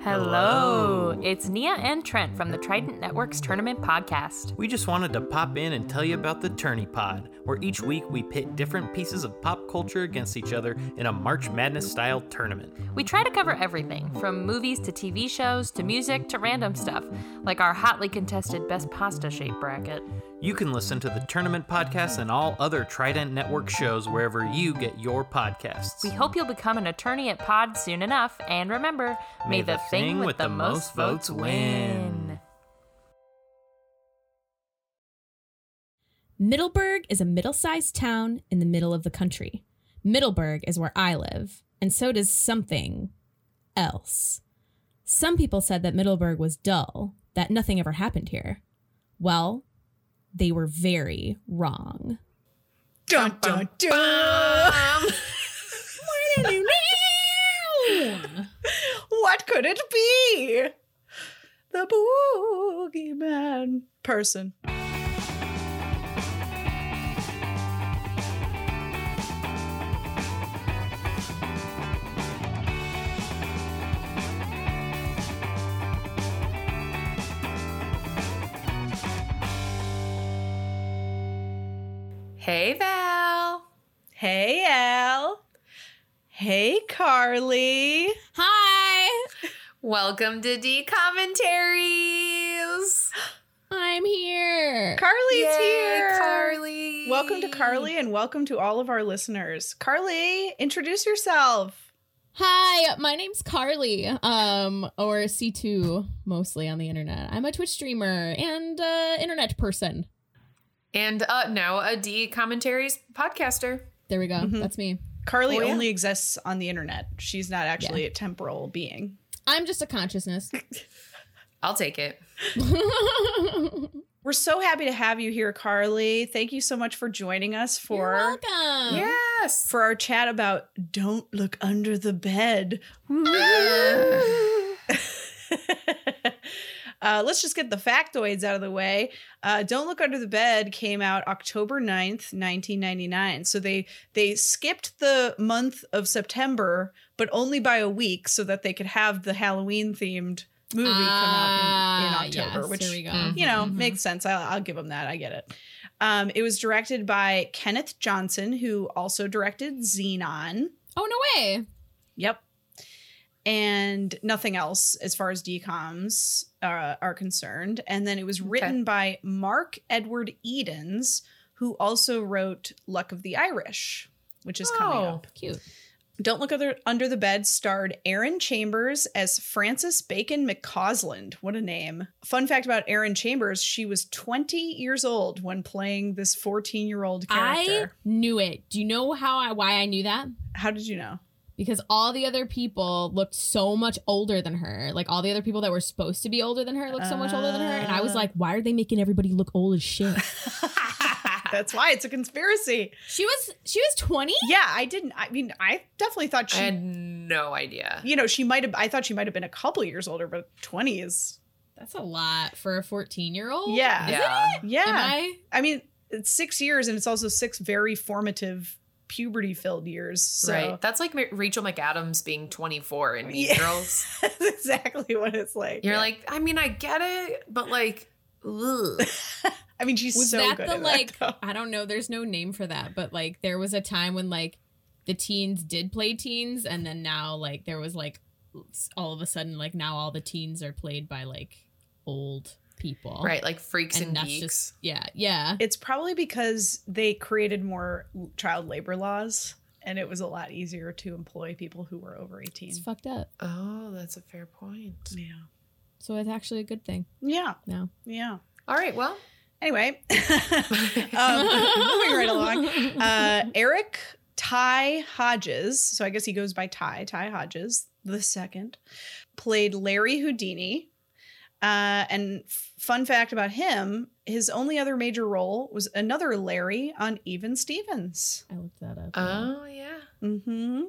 Hello. It's Nia and Trent from the Trident Network's Tournament Podcast. We just wanted to pop in and tell you about the Tourney Pod, where each week we pit different pieces of pop culture against each other in a March Madness style tournament. We try to cover everything from movies to TV shows to music to random stuff, like our hotly contested Best Pasta Shape bracket. You can listen to the Tournament Podcast and all other Trident Network shows wherever you get your podcasts. We hope you'll become an attorney at Pod soon enough, and remember, may, the, thing with the most votes win. Middleburg is a middle sized town in the middle of the country. Middleburg is where I live, and so does something else. Some people said that Middleburg was dull, that nothing ever happened here. Well, they were very wrong. Dun dun dun. what could it be? The boogeyman person. Hey, Val. Hey, Al. Hey, Carly. Hi, Welcome to D Commentaries. I'm here. Carly's Yay, here. Carly. Welcome to Carly and welcome to all of our listeners. Carly, introduce yourself. Hi, my name's Carly, um, or C2 mostly on the internet. I'm a Twitch streamer and uh, internet person. And uh, now a D Commentaries podcaster. There we go. Mhm. That's me. Carly Oh, yeah. only exists on the internet. She's not actually a temporal being. I'm just a consciousness. I'll take it. We're so happy to have you here, Carly. Thank you so much for joining us You're for welcome. Yes. for our chat about don't look under the bed. uh, let's just get the factoids out of the way. Uh, don't look under the bed came out October 9th, 1999. So they they skipped the month of September, but only by a week so that they could have the Halloween themed movie come out in, in Ah, October, yes, which we go. You know Mhm. makes sense I'll, I'll give them that i get it um, it was directed by kenneth johnson who also directed Zenon Oh no way! yep and nothing else as far as DCOMs uh, are concerned and then it was written by mark edward edens who also wrote luck of the irish which is coming Oh. up Cute. don't Look Under, Under the Bed starred Erin Chambers as Frances Bacon McCausland. What a name. Fun fact about Erin Chambers she was 20 years old when playing this 14 year old character. I knew it. Do you know how I why I knew that? How did you know? Because all the other people looked so much older than her. Like all the other people that were supposed to be older than her looked so much older than her. And I was Ah. like, why are they making everybody look old as shit? That's why it's a conspiracy. she was she was 20? Yeah, I didn't. I mean, I definitely thought I she, had no idea. you know, she might have, I thought she might have been a couple years older, but 20 is, That's a lot for a 14 year old. yeah. Yeah. Yeah. Am I? I mean, it's six years and it's also six very formative puberty filled years. So. Right. That's like Rachel McAdams being 24 in Mean Yeah. Girls. That's exactly what it's like. You're Yeah. like, I mean, I get it, but like, ugh. I mean, she's so good. Was so that good the at like that, I don't know, there's no name for that, but like there was a time when like the teens did play teens and then now like there was like all of a sudden like now all the teens are played by like old people. right? Like freaks and, And geeks. just yeah, yeah. It's probably because they created more child labor laws, and it was a lot easier to employ people who were over eighteen. It's fucked up. oh, that's a fair point. Yeah. So it's actually a good thing Yeah. now. Yeah. All right. Well, Anyway, um, moving right along. Uh, Eric Ty Hodges, so I guess he goes by Ty, Ty Hodges, the second, played Larry Houdini. Uh, and f- fun fact about him, his only other major role was another Larry on Even Stevens. I looked that up. oh yeah. Mm-hmm.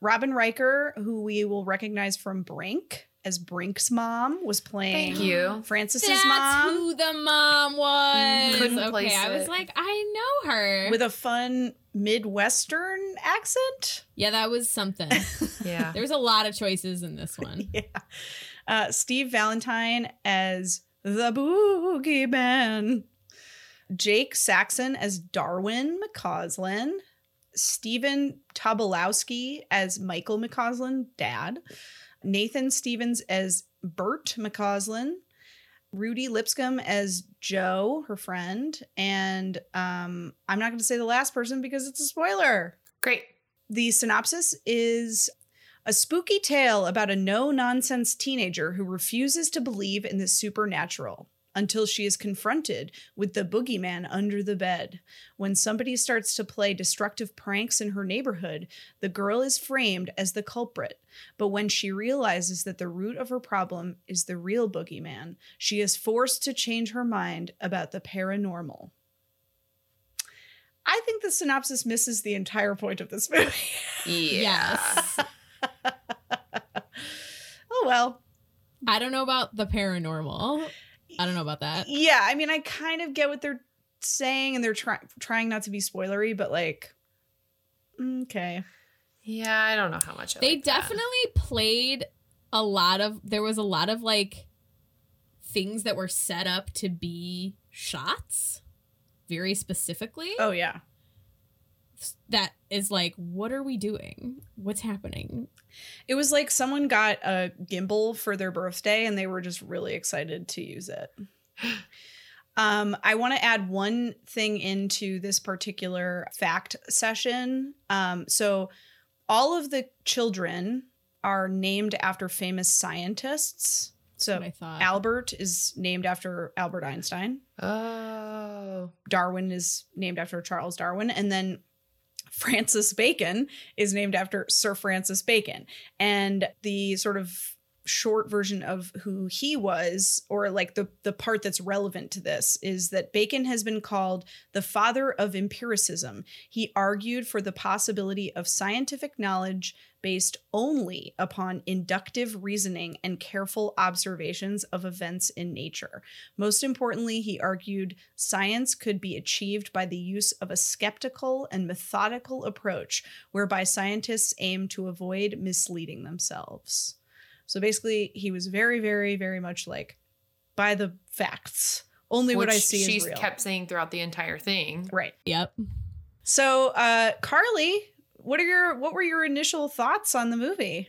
Robin Riker, who we will recognize from Brink as Brink's mom, was playing Thank you. Francis's That's mom who the mom was. Couldn't okay, place I was it. like, I know her. with a fun Midwestern accent. yeah, that was something. Yeah. There's a lot of choices in this one. yeah. Uh, Steve Valentine as the boogeyman. Jake Sakson as Darwin McCausland. Stephen Tobolowski as Michael McCausland, dad. Nathan Stevens as Bert McCausland. Rudy Lipscomb as Joe, her friend. And um, I'm not going to say the last person because it's a spoiler. Great. The synopsis is a spooky tale about a no nonsense teenager who refuses to believe in the supernatural until she is confronted with the boogeyman under the bed. When somebody starts to play destructive pranks in her neighborhood, the girl is framed as the culprit. But when she realizes that the root of her problem is the real boogeyman, she is forced to change her mind about the paranormal. I think the synopsis misses the entire point of this movie. Yes. oh well. I don't know about the paranormal. I don't know about that. Yeah, I mean, I kind of get what they're saying, and they're trying trying not to be spoilery, but like, okay, Yeah, I don't know how much I They like that. definitely played a lot of there was a lot of like things that were set up to be shots very specifically oh yeah, that is like what are we doing what's happening it was like someone got a gimbal for their birthday, and they were just really excited to use it. Um, I want to add one thing into this particular fact session. Um, so, all of the children are named after famous scientists. So, Albert is named after Albert Einstein. Oh. Darwin is named after Charles Darwin, and then Francis Bacon is named after Sir Francis Bacon. And the sort of short version of who he was or like the the part that's relevant to this is that Bacon has been called the father of empiricism. He argued for the possibility of scientific knowledge based only upon inductive reasoning and careful observations of events in nature. Most importantly, he argued science could be achieved by the use of a skeptical and methodical approach whereby scientists aim to avoid misleading themselves. So basically, he was very, very, very much like by the facts. Only what I see she's is real. kept saying throughout the entire thing. right. yep So, uh, Carly, what are your what were your initial thoughts on the movie?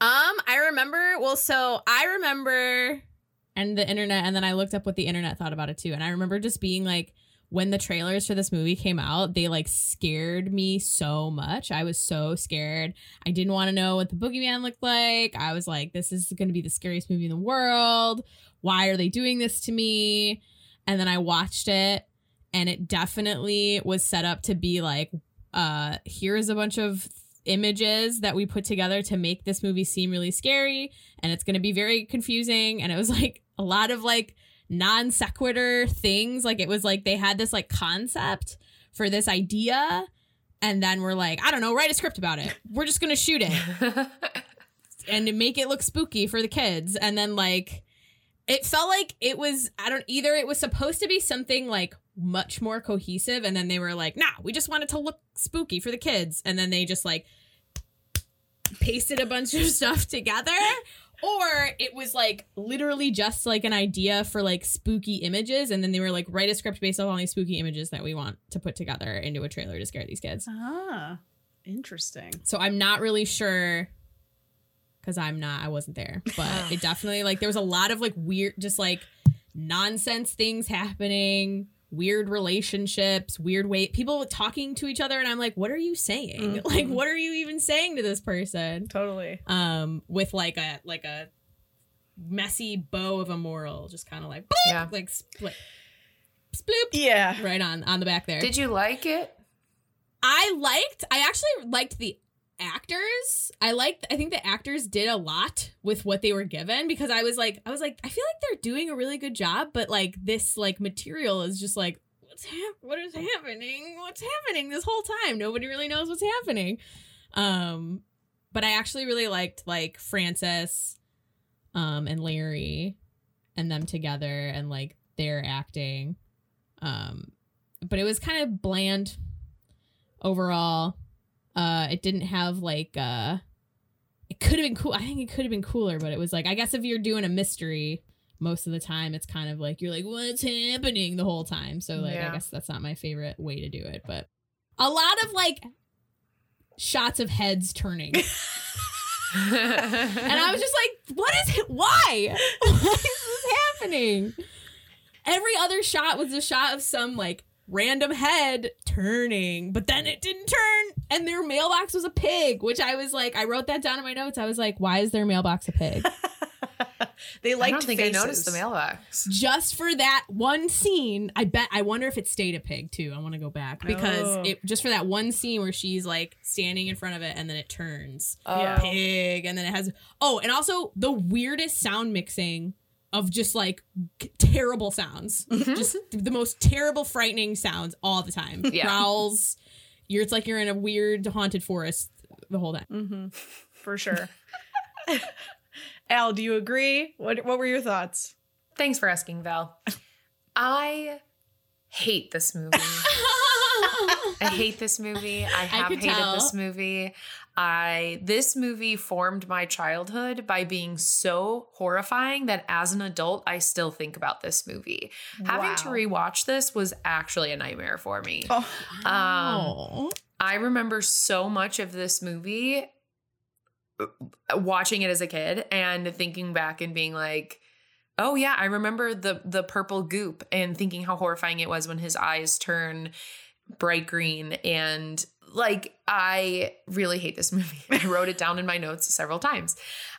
um i remember well so i remember and the internet and then i looked up what the internet thought about it too and i remember just being like when the trailers for this movie came out they like scared me so much. I was so scared. I didn't want to know what the boogeyman looked like. I was like this is going to be the scariest movie in the world. Why are they doing this to me? And then i watched it and it definitely was set up to be like uh here's a bunch of images that we put together to make this movie seem really scary and it's going to be very confusing. And it was like a lot of like non sequitur things. Like it was like they had this like concept for this idea and then we're like i don't know write a script about it. We're just to shoot it and make it look spooky for the kids. And then like it felt like it was i don't either it was supposed to be something like much more cohesive and then they were like nah we just want it to look spooky for the kids. And then they just like pasted a bunch of stuff together or it was like literally just like an idea for like spooky images and then they were like write a script based off all these spooky images that we want to put together into a trailer to scare these kids Ah, interesting. so I'm not really sure because I'm not, I wasn't there, but it definitely like there was a lot of like weird, just like nonsense things happening, weird relationships, weird way people talking to each other, and I'm like, what are you saying? Mhm. Like, what are you even saying to this person? Totally. Um, with like a like a messy bow of a moral, just kind of like Yeah. like split, sploop, Yeah. right on on the back there. Did you like it? I liked I actually liked the actors. I liked I think the actors did a lot with what they were given because I was like I was like I feel like they're doing a really good job but like this like material is just like what's hap- what is happening? What's happening this whole time? Nobody really knows what's happening. Um but I actually really liked like Frances um and Larry and them together and like their acting. Um but it was kind of bland overall. Uh it didn't have like uh it could have been cool. I think it could have been cooler, but it was like I guess if you're doing a mystery, most of the time it's kind of like you're like what's happening the whole time. So like Yeah. I guess that's not my favorite way to do it, but a lot of like shots of heads turning. and I was just like, what is it? Why? Why is this happening? Every other shot was a shot of some like random head turning, but then it didn't turn, and their mailbox was a pig, which I was like, I wrote that down in my notes. I was like, why is their mailbox a pig? they I liked don't think faces. I noticed the mailbox. just for that one scene, I bet I wonder if it stayed a pig too. I want to go back because Oh. it just for that one scene where she's like standing in front of it and then it turns. Oh. Yeah. pig and then it has oh and also the weirdest sound mixing of just like terrible sounds just the most terrible frightening sounds all the time Yeah. growls you're it's like you're in a weird haunted forest the whole time Mm-hmm. For sure. Al, do you agree? What What were your thoughts? Thanks for asking, Val. I hate this movie. I hate this movie. I have could hated tell. this movie. I this movie formed my childhood by being so horrifying that as an adult I still think about this movie. Having to Wow. rewatch this was actually a nightmare for me. Oh, Um. I remember so much of this movie uh, watching it as a kid and thinking back and being like, "Oh yeah, I remember the the purple goop and thinking how horrifying it was when his eyes turn bright green and like I really hate this movie. I wrote it down in my notes several times.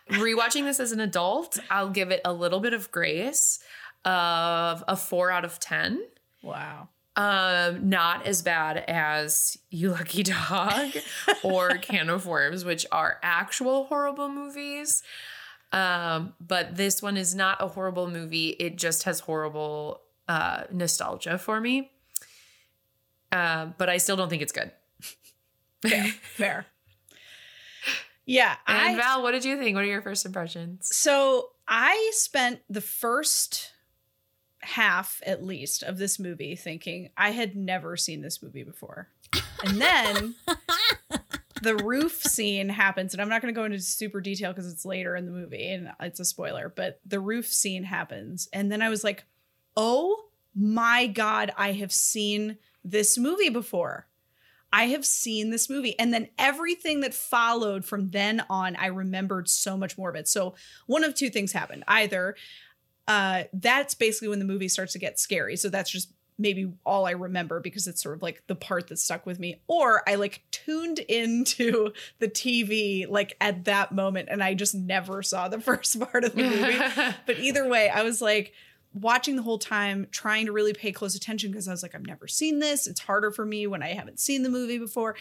Rewatching this as an adult, I'll give it a little bit of grace of a 4 out of 10 wow. um not as bad as you lucky dog or can of worms which are actual horrible movies um but this one is not a horrible movie it just has horrible uh nostalgia for me uh, but i still don't think it's good Fair. Fair. Yeah. and I, val what did you think what are your first impressions so I spent the first half, at least, of this movie thinking I had never seen this movie before. And then the roof scene happens, and I'm not going to go into super detail because it's later in the movie and it's a spoiler, but the roof scene happens. And then I was like, oh my God, I have seen this movie before. I have seen this movie. And then everything that followed from then on, I remembered so much more of it. So one of two things happened. Either uh, that's basically when the movie starts to get scary. So that's just maybe all I remember because it's sort of like the part that stuck with me. Or I like tuned into the TV like at that moment and I just never saw the first part of the movie. but either way, I was like watching the whole time, trying to really pay close attention because I was like, I've never seen this. It's harder for me when I haven't seen the movie before.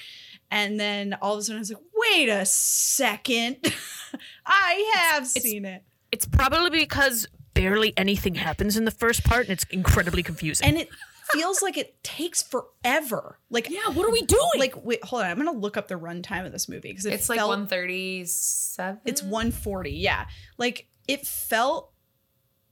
And then all of a sudden I was like, wait a second. I have seen it. It's probably because barely anything happens in the first part and it's incredibly confusing. And it feels like it takes forever. Like, yeah what are we doing like, wait, hold on. I'm going to look up the runtime of this movie because it it's like felt, 137 It's 140. Yeah. Like it felt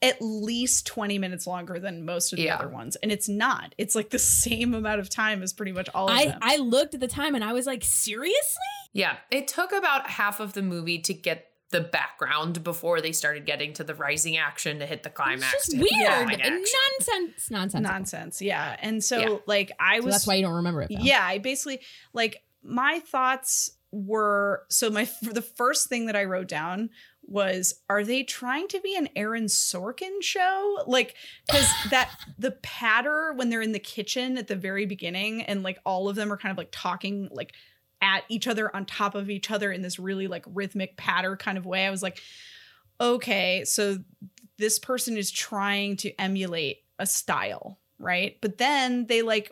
at least 20 minutes longer than most of the Yeah. other ones. And it's not. It's like the same amount of time as pretty much all of I, them. I looked at the time and I was like, seriously? Yeah, it took about half of the movie to get the background before they started getting to the rising action to hit the climax. It's just to hit the weird climax and action. nonsense. Nonsense. Nonsense. Yeah. And so Yeah. like I So was that's why you don't remember it. Though. Yeah, I basically like my thoughts were so my the first thing that I wrote down was are they trying to be an Aaron Sorkin show? Like cuz that the patter when they're in the kitchen at the very beginning and like all of them are kind of like talking like at each other on top of each other in this really like rhythmic patter kind of way. I was like okay, so this person is trying to emulate a style, right? But then they like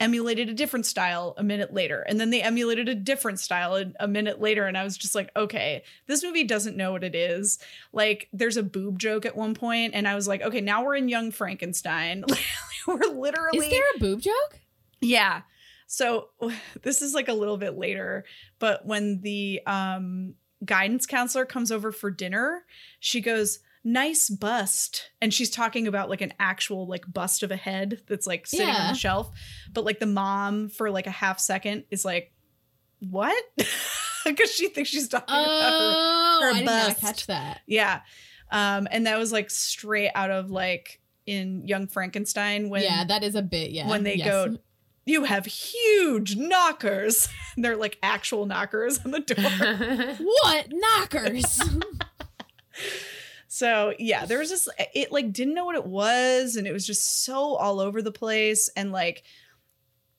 emulated a different style a minute later and then they emulated a different style a, a minute later and i was just like okay this movie doesn't know what it is like there's a boob joke at one point and i was like okay now we're in young frankenstein we're literally Is there a boob joke? yeah. So this is like a little bit later, but when the um guidance counselor comes over for dinner, she goes, "Nice bust." And she's talking about like an actual like bust of a head that's like sitting on the shelf, but like the mom for like a half second is like, "What?" because she thinks she's talking about her. Oh, her I did not bust. catch that. Yeah. Um, and that was like straight out of like in Young Frankenstein when yeah, that is a bit. Yeah, when they yes. go, you have huge knockers. And they're like actual knockers on the door. what knockers? So yeah, there was just it like didn't know what it was, and it was just so all over the place. And like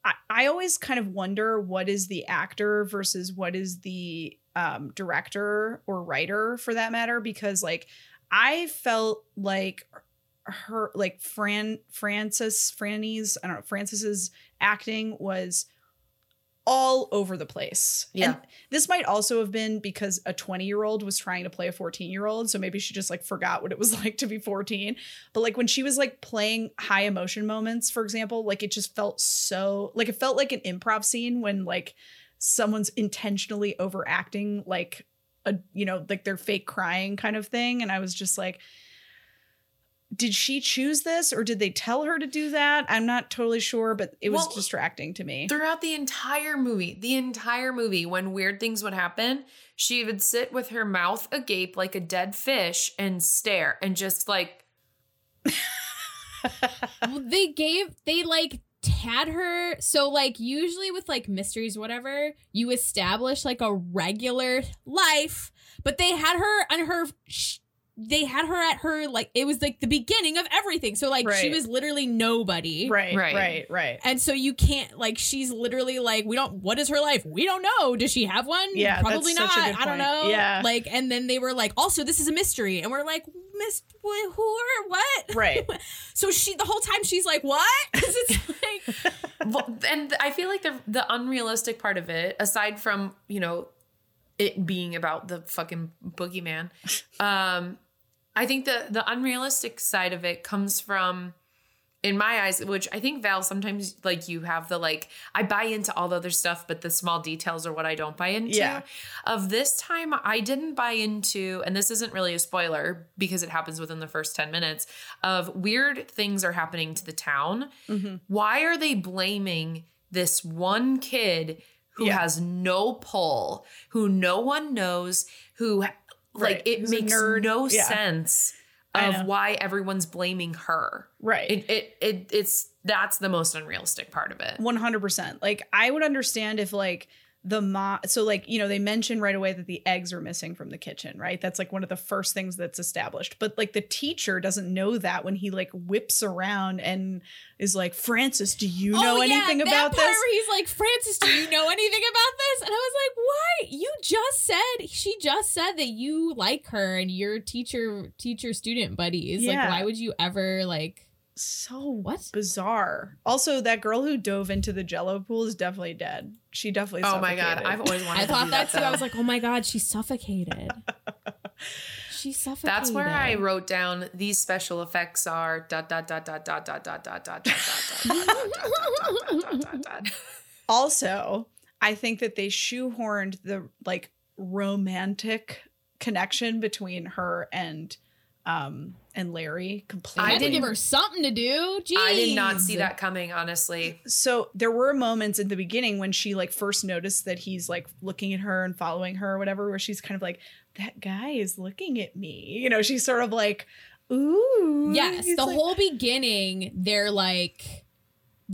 I, I always kind of wonder what is the actor versus what is the um director or writer for that matter, because like I felt like her like Fran Francis Franny's I don't know Francis's acting was all over the place. Yeah. And this might also have been because a 20 year old was trying to play a 14 year old. So maybe she just like forgot what it was like to be 14. But like when she was like playing high emotion moments, for example, like it just felt so like it felt like an improv scene when like someone's intentionally overacting like a you know like they're fake crying kind of thing and i was just like did she choose this or did they tell her to do that? I'm not totally sure but it was Well, distracting to me. Throughout the entire movie, the entire movie, when weird things would happen, she would sit with her mouth agape like a dead fish and stare and just like, Well, they gave they like had her so like usually with like mysteries whatever you establish like a regular life but they had her on her sh- they had her at her like it was like the beginning of everything. So like she was literally nobody. Right Right. right right. And so you can't like she's literally like we don't what is her life? We don't know. Does she have one? Yeah, probably that's not such a good i don't know. Yeah. like and then they were like also this is a mystery. And we're like miss wh- who or what? Right. So she the whole time she's like, "What?" 'Cause it's like, and I feel like the the unrealistic part of it, aside from you know it being about the fucking boogeyman, um, I think the the unrealistic side of it comes from, in my eyes, which I think Val sometimes like you have the like I buy into all the other stuff, but the small details are what I don't buy into. Yeah. Of this time, I didn't buy into, and this isn't really a spoiler because it happens within the first ten minutes. Of weird things are happening to the town Mm-hmm. why are they blaming this one kid who Yeah. has no pull, who no one knows, who like it Who's makes no Yeah. sense of why everyone's blaming her. right It, it it it's that's the most unrealistic part of it. 100% like i would understand if like the mom so like you know they mention right away that the eggs are missing from the kitchen right that's like one of the first things that's established but like the teacher doesn't know that when he like whips around and is like francis do you know oh, yeah, anything that about part this Where he's like, "Francis, do you know anything about this?" And I was like, "What? You just said she just said that you like her and you're teacher teacher student buddies. Yeah. Like, why would you ever like?" So What? bizarre also that girl who dove into the jello pool is definitely dead she definitely. Oh my god. I've always wanted I to thought do that too. though. I was like, "Oh my god, she suffocated." she suffocated. That's where I wrote down these special effects are dot dot dot dot dot dot dot dot dot dot dot dot dot dot dot dot. also i think that they shoehorned the like romantic connection between her and um and larry I completely had to give didn't- her something to do. Jeez. I did not see that coming, honestly. so there were moments in the beginning when she like first noticed that he's like looking at her and following her or whatever where she's kind of like that guy is looking at me you know she's sort of like ooh Yes, He's the like- whole beginning, they're like,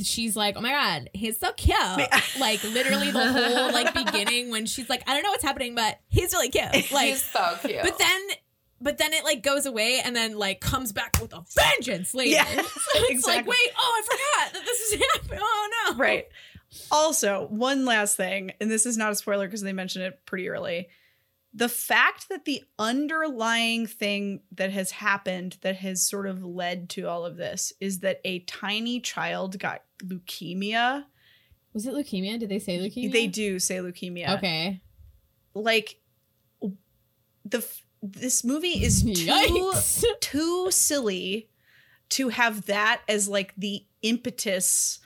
she's like, "Oh my god, he's so cute!" like literally the whole like beginning when she's like, "I don't know what's happening, but he's really cute." Like, He's so cute. but then, but then it like goes away and then like comes back with a vengeance later. Yeah, so it's like, wait, oh, I forgot that this is happening. Oh no, right. Also, one last thing, and this is not a spoiler because they mentioned it pretty early. The fact that the underlying thing that has happened that has sort of led to all of this is that a tiny child got leukemia. Was it leukemia? Did they say leukemia? They do say leukemia. Okay. Like the this movie is too too silly to have that as like the impetus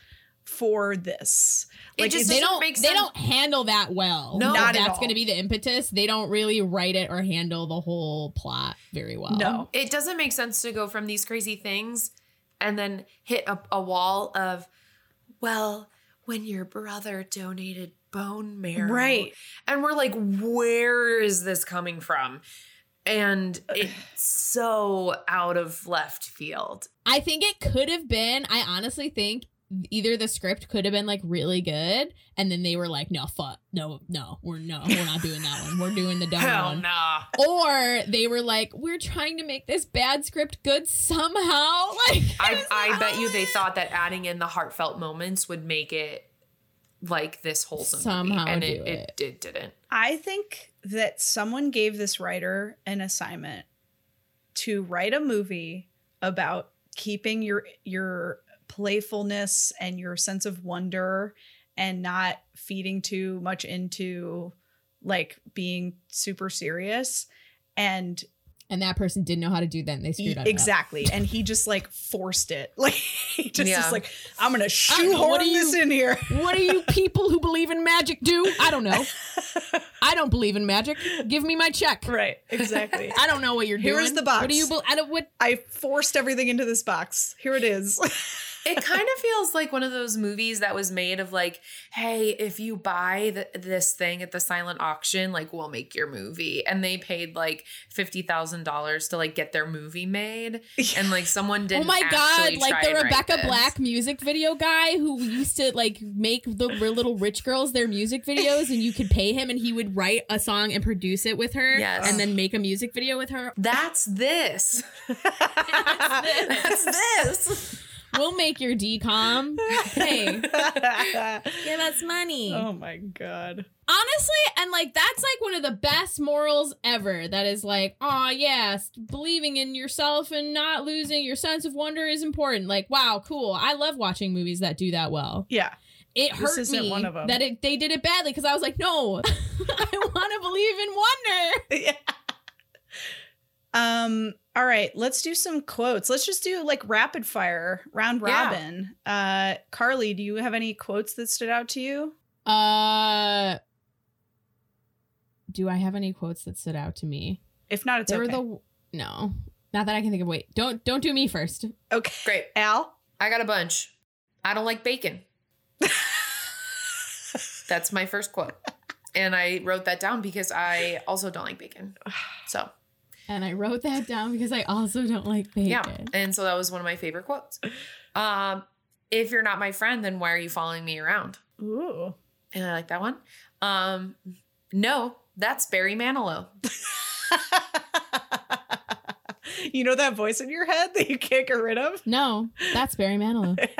for this. It Like just they don't make they don't handle that well. No, If not at that's all. going to be the impetus. They don't really write it or handle the whole plot very well. no. it doesn't make sense to go from these crazy things and then hit a, a wall of, well, when your brother donated bone marrow. Right. And we're like, where is this coming from? And it's so out of left field. I think it could have been. I honestly think either the script could have been like really good, and then they were like, "No, fuck, no, no, we're no, we're not doing that one. We're doing the dumb Hell one." nah. Or they were like, "We're trying to make this bad script good somehow." Like, I, I like, bet you they thought that adding in the heartfelt moments would make it like this wholesome movie, Somehow and do it, it. it, it didn't. I think that someone gave this writer an assignment to write a movie about keeping your your playfulness and your sense of wonder and not feeding too much into like being super serious. And and that person didn't know how to do that, and they screwed up. exactly and he just like forced it like he just Yeah. is like i'm gonna don't know, what shoehorn this you- in here What do you people who believe in magic do? I don't know. I don't believe in magic. Give me my check. right exactly I don't know what you're doing. Here's the box. What do you? Be- I don't. What? i forced everything into this box here it is It kind of feels like one of those movies that was made of like, hey, if you buy th- this thing at the silent auction, like we'll make your movie. And they paid like fifty thousand dollars to like get their movie made, and like someone Oh didn't. my god! Like the Rebecca. Black music video guy who used to like make the little rich girls their music videos, and you could pay him, and he would write a song and produce it with her, Yes. and then make a music video with her. That's this. That's this. We'll make your DCOM. Hey, give us money. oh my god. honestly and like that's like one of the best morals ever that is like oh yes believing in yourself and not losing your sense of wonder is important like wow cool i love watching movies that do that well Yeah. it This hurt isn't me one of 'em. that it, they did it badly because i was like no i want to believe in wonder yeah. Um, all right, let's do some quotes. Let's just do like rapid fire round Yeah. robin. Uh Carly, do you have any quotes that stood out to you? uh do i have any quotes that stood out to me If not, it's they okay. were the no not that i can think of wait don't don't do me first okay. Great. Al? I got a bunch. I don't like bacon. That's my first quote. And I wrote that down because I also don't like bacon. So, And I wrote that down because I also don't like bacon. yeah. And so that was one of my favorite quotes. Um, if you're not my friend, then why are you following me around? Ooh. And I like that one. Um, no, that's Barry Manilow. you know that voice in your head that you can't get rid of? No, that's Barry Manilow.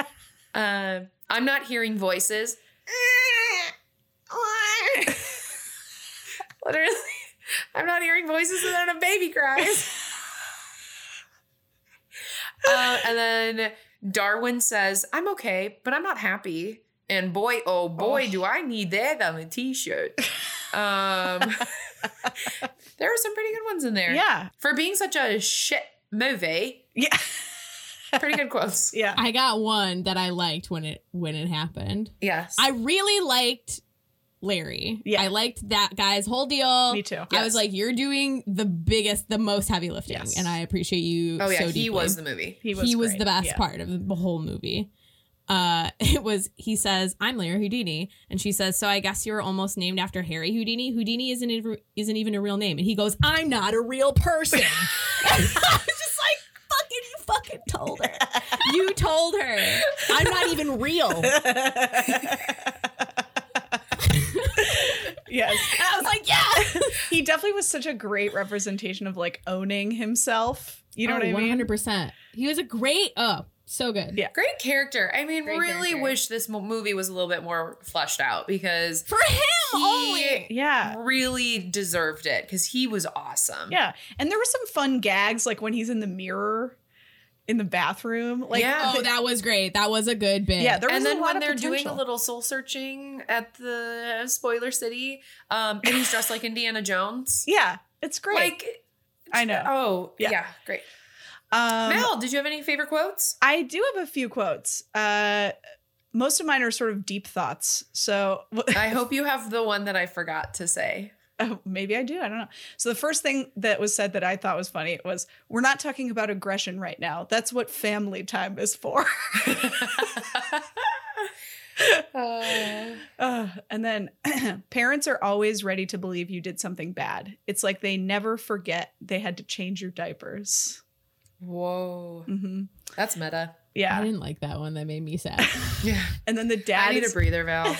Uh, I'm not hearing voices. Literally, I'm not hearing voices and then a baby cries. uh, and then Darwin says, I'm okay, but I'm not happy. And boy, oh boy, do I need that on a t shirt. Um, there are some pretty good ones in there. Yeah. For being such a shit movie, Yeah. pretty good quotes. Yeah. I got one that I liked when it when it happened. Yes. I really liked Larry. Yeah. I liked that guy's whole deal. Me too. I was like, you're doing the biggest, the most heavy lifting, Yes. and I appreciate you. oh, yeah. so he deeply. was the movie. He was he was the best Yeah. part of the whole movie. Uh, it was he says, "I'm Larry Houdini," and she says, "So I guess you were almost named after Harry Houdini. Houdini isn't ev- isn't even a real name." And he goes, "I'm not a real person." I was just like, "Fucking, you fucking told her. You told her. I'm not even real." Yes. And I was like, "Yeah." He definitely was such a great representation of like owning himself. You know Oh, what I mean? 100. percent He was a great. Oh, so good. Yeah. Great character. I mean, Great really character. wish this mo- movie was a little bit more fleshed out because For him he only. Yeah. really deserved it because he was awesome. Yeah. And there were some fun gags like when he's in the mirror in the bathroom. Like Yeah. Oh, that was great. That was a good bit. yeah, there was and then a lot when of they're potential. doing a little soul searching at the spoiler city, um, and he's dressed like Indiana Jones. Yeah, it's great. Like, I know. oh Yeah. yeah, great. um Mel, did you have any favorite quotes? I do have a few quotes. Uh most of mine are sort of deep thoughts. So I hope you have the one that I forgot to say. Oh, maybe I do. I don't know. So the first thing that was said that I thought was funny was, "We're not talking about aggression right now. That's what family time is for." Uh, and then parents are always ready to believe you did something bad. It's like they never forget they had to change your diapers. Whoa. hmm That's meta. Yeah. I didn't like that one. That made me sad. Yeah. And then the dad I need is- a breather, Val.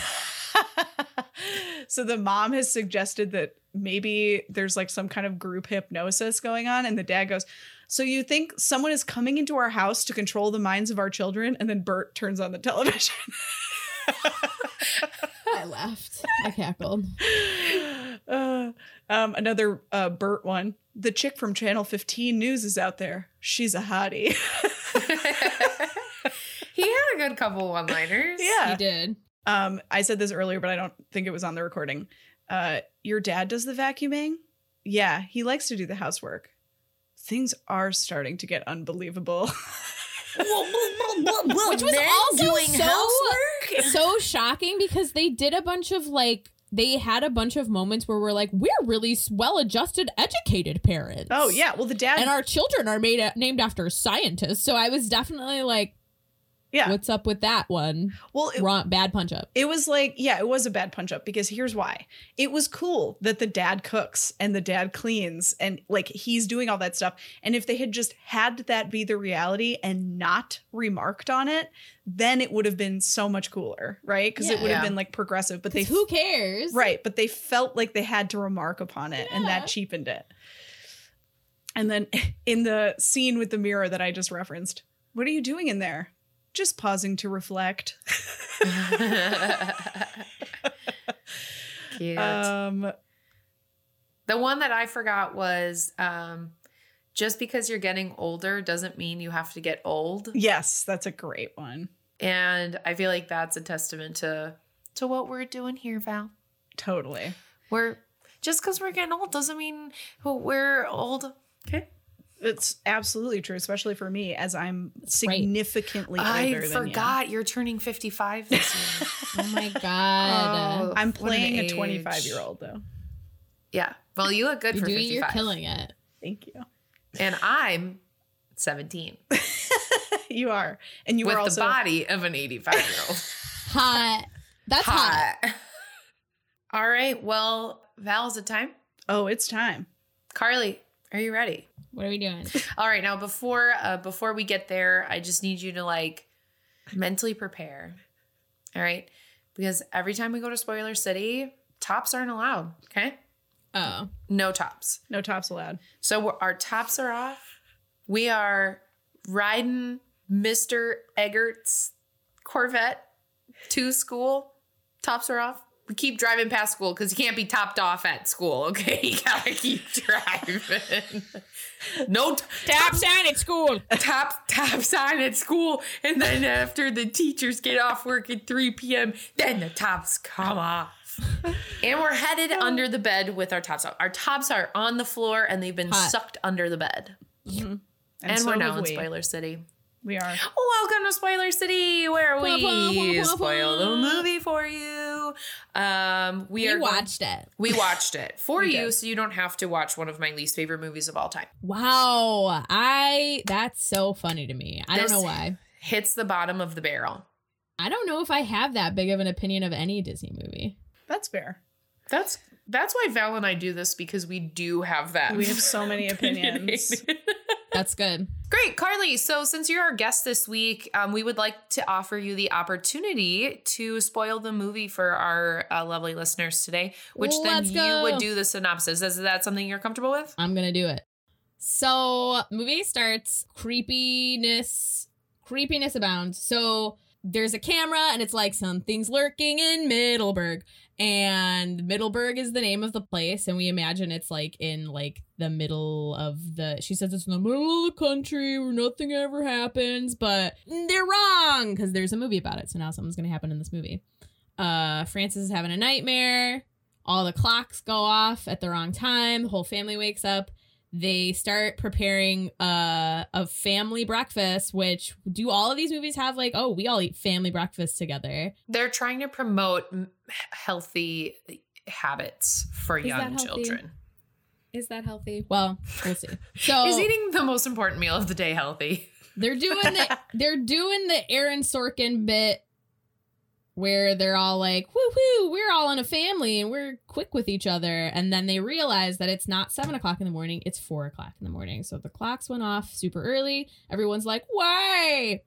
So the mom has suggested that maybe there's like some kind of group hypnosis going on and the dad goes so you think someone is coming into our house to control the minds of our children and then bert turns on the television I laughed. I cackled. uh, um, another uh, bert one the chick from channel 15 news is out there she's a hottie he had a good couple one liners. yeah He did. Um, I said this earlier, but I don't think it was on the recording. Uh, your dad does the vacuuming? Yeah, he likes to do the housework. Things are starting to get unbelievable. Which was also so, so shocking because they did a bunch of like they had a bunch of moments where we're like we're really well-adjusted educated parents oh yeah, well the dad, and our children are made a- named after scientists so i was definitely like yeah, what's up with that one well it, wrong bad punch up it was like yeah, it was a bad punch up because here's why. It was cool that the dad cooks and the dad cleans and like he's doing all that stuff. And if they had just had that be the reality and not remarked on it, then it would have been so much cooler, right? Because it would have Yeah. been like progressive. But they who cares Right, but they felt like they had to remark upon it and that cheapened it. And then in the scene with the mirror that I just referenced, what are you doing in there? Just pausing to reflect. Cute. Um the one that I forgot was um, just because you're getting older doesn't mean you have to get old. yes, that's a great one. And I feel like that's a testament to to what we're doing here, Val. Totally. We're just because we're getting old doesn't mean we're old. Okay. It's absolutely true, especially for me as I'm right. significantly older I than forgot you're turning 55 this year. oh my god Oh. I'm playing a 25 year old though. Yeah. Well, you look good you're for doing 55. you're killing it Thank you. And I'm 17 you are. And you with are also the body of an 85 year old. hot that's hot, Hot. All right. Well, Val, is it time? Oh, it's time. Carly, are you ready? what are we doing All right. Now, before uh, before we get there, I just need you to like mentally prepare. All right, because every time we go to Spoiler City, tops aren't allowed. Okay, oh no tops. No tops allowed. So we're- our tops are off. We are riding Mr. Eggert's Corvette to school. Tops are off. We keep driving past school because you can't be topped off at school. Okay, you gotta keep driving. no t- Top sign at school. top top sign at school, and then after the teachers get off work at 3 p.m., then the tops come off. And we're headed oh. under the bed with our tops off. Our tops are on the floor and they've been Hot. sucked under the bed. Mm-hmm. And, And, so we're now in we. Spoiler City. We are. Welcome to Spoiler City, where we spoil the movie for you. Um, we, we are going- watched it we watched it for you, did. so you don't have to watch one of my least favorite movies of all time. wow i that's so funny to me i don't know why Hits the bottom of the barrel. I don't know if I have that big of an opinion of any Disney movie. That's fair. That's that's why Val and I do this because we do have that. We have so many opinions. That's good. Great, Carly. So, since you're our guest this week, um, we would like to offer you the opportunity to spoil the movie for our uh, lovely listeners today, which Let's then you would do the synopsis. Is that something you're comfortable with? I'm gonna do it. So movie starts creepiness, creepiness abounds. So there's a camera and it's like something's lurking in Middleburg. And Middleburg is the name of the place, and we imagine it's like in like the middle of the. She says it's in the middle of the country where nothing ever happens, but they're wrong because there's a movie about it. So now something's gonna happen in this movie. Uh, Francis is having a nightmare. All the clocks go off at the wrong time. The whole family wakes up they start preparing uh, a family breakfast which do all of these movies have like oh we all eat family breakfast together They're trying to promote healthy habits for Is young children. is that healthy well we'll see so Is eating the most important meal of the day healthy? they're doing the they're doing the aaron sorkin bit where they're all like, woo woo, we're all in a family and we're quick with each other. And then they realize that it's not seven o'clock in the morning, it's four o'clock in the morning. So the clocks went off super early. Everyone's like, why?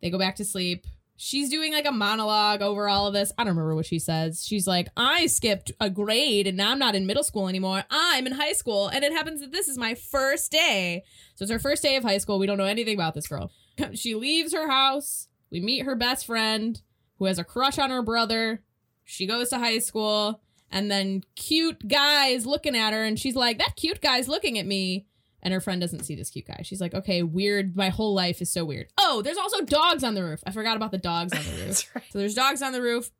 They go back to sleep. She's doing like a monologue over all of this. I don't remember what she says. She's like, I skipped a grade and now I'm not in middle school anymore. I'm in high school. And it happens that this is my first day. So it's her first day of high school. We don't know anything about this girl. She leaves her house. We meet her best friend who has a crush on her brother. She goes to high school. And then cute guy is looking at her and she's like, that cute guy's looking at me. And her friend doesn't see this cute guy. She's like, okay, weird. My whole life is so weird. Oh, there's also dogs on the roof. I forgot about the dogs on the roof. Right. So there's dogs on the roof.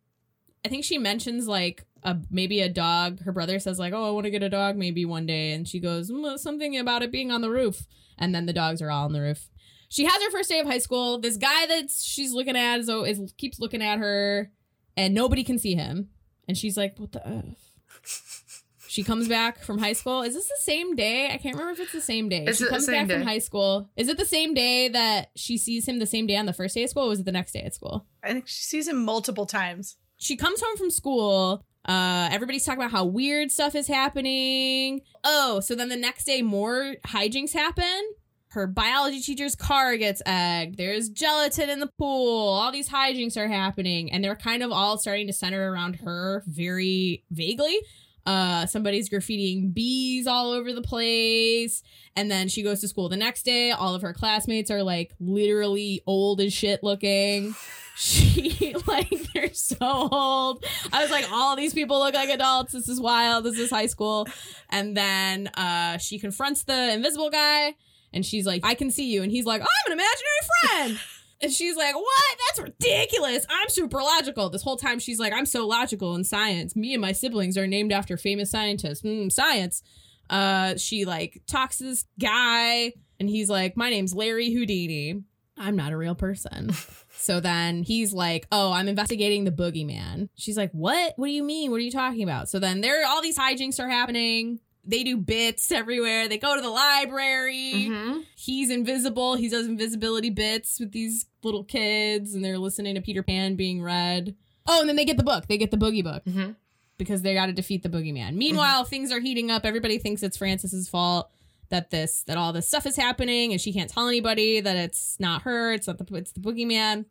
I think she mentions like a maybe a dog. Her brother says like, "Oh, I want to get a dog maybe one day," and she goes "Mm, something about it being on the roof. And then the dogs are all on the roof. She has her first day of high school. This guy that she's looking at is, is keeps looking at her, and nobody can see him. And she's like, "What the f?" She comes back from high school. Is this the same day? I can't remember if it's the same day. It's she comes same back from day. high school. Is it the same day that she sees him the same day on the first day of school, or was it the next day at school? I think she sees him multiple times. she comes home from school. Uh, everybody's talking about how weird stuff is happening. Oh, so then the next day, more hijinks happen. Her biology teacher's car gets egged. There's gelatin in the pool. All these hijinks are happening, and they're kind of all starting to center around her very vaguely. Uh, somebody's graffitiing bees all over the place. And then she goes to school the next day. All of her classmates are like literally old as shit looking. She like they're so old. I was like, all these people look like adults. This is wild. This is high school. And then uh she confronts the invisible guy and she's like, I can see you. And he's like, I'm an imaginary friend. And she's like, What? That's ridiculous. I'm super logical. This whole time she's like, I'm so logical in science. Me and my siblings are named after famous scientists. Mm, science. Uh, she like talks to this guy, and he's like, My name's Larry Houdini. I'm not a real person. so then he's like, Oh, I'm investigating the boogeyman. She's like, What? What do you mean? What are you talking about? So then there all these hijinks are happening. They do bits everywhere. They go to the library Mhm. he's invisible. He does invisibility bits with these little kids, and they're listening to Peter Pan being read. Oh, and then they get the book. They get the boogie book Mhm. because they got to defeat the boogeyman. Meanwhile, things are heating up. Everybody thinks it's Francis's fault that this that all this stuff is happening, and she can't tell anybody that it's not her. It's not the it's the boogeyman.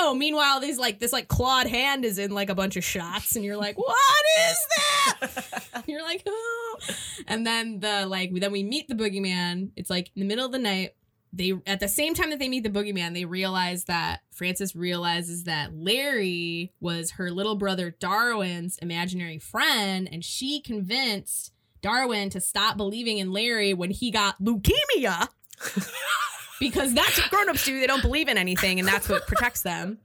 Oh, meanwhile, these like this like clawed hand is in like a bunch of shots, and you're like, what is that? you're like, oh. And then the like then we meet the boogeyman. It's like in the middle of the night. They at the same time that they meet the boogeyman, they realize that Francis realizes that Larry was her little brother Darwin's imaginary friend, and she convinced Darwin to stop believing in Larry when he got leukemia. because that's what grown-ups do. They don't believe in anything, and that's what protects them.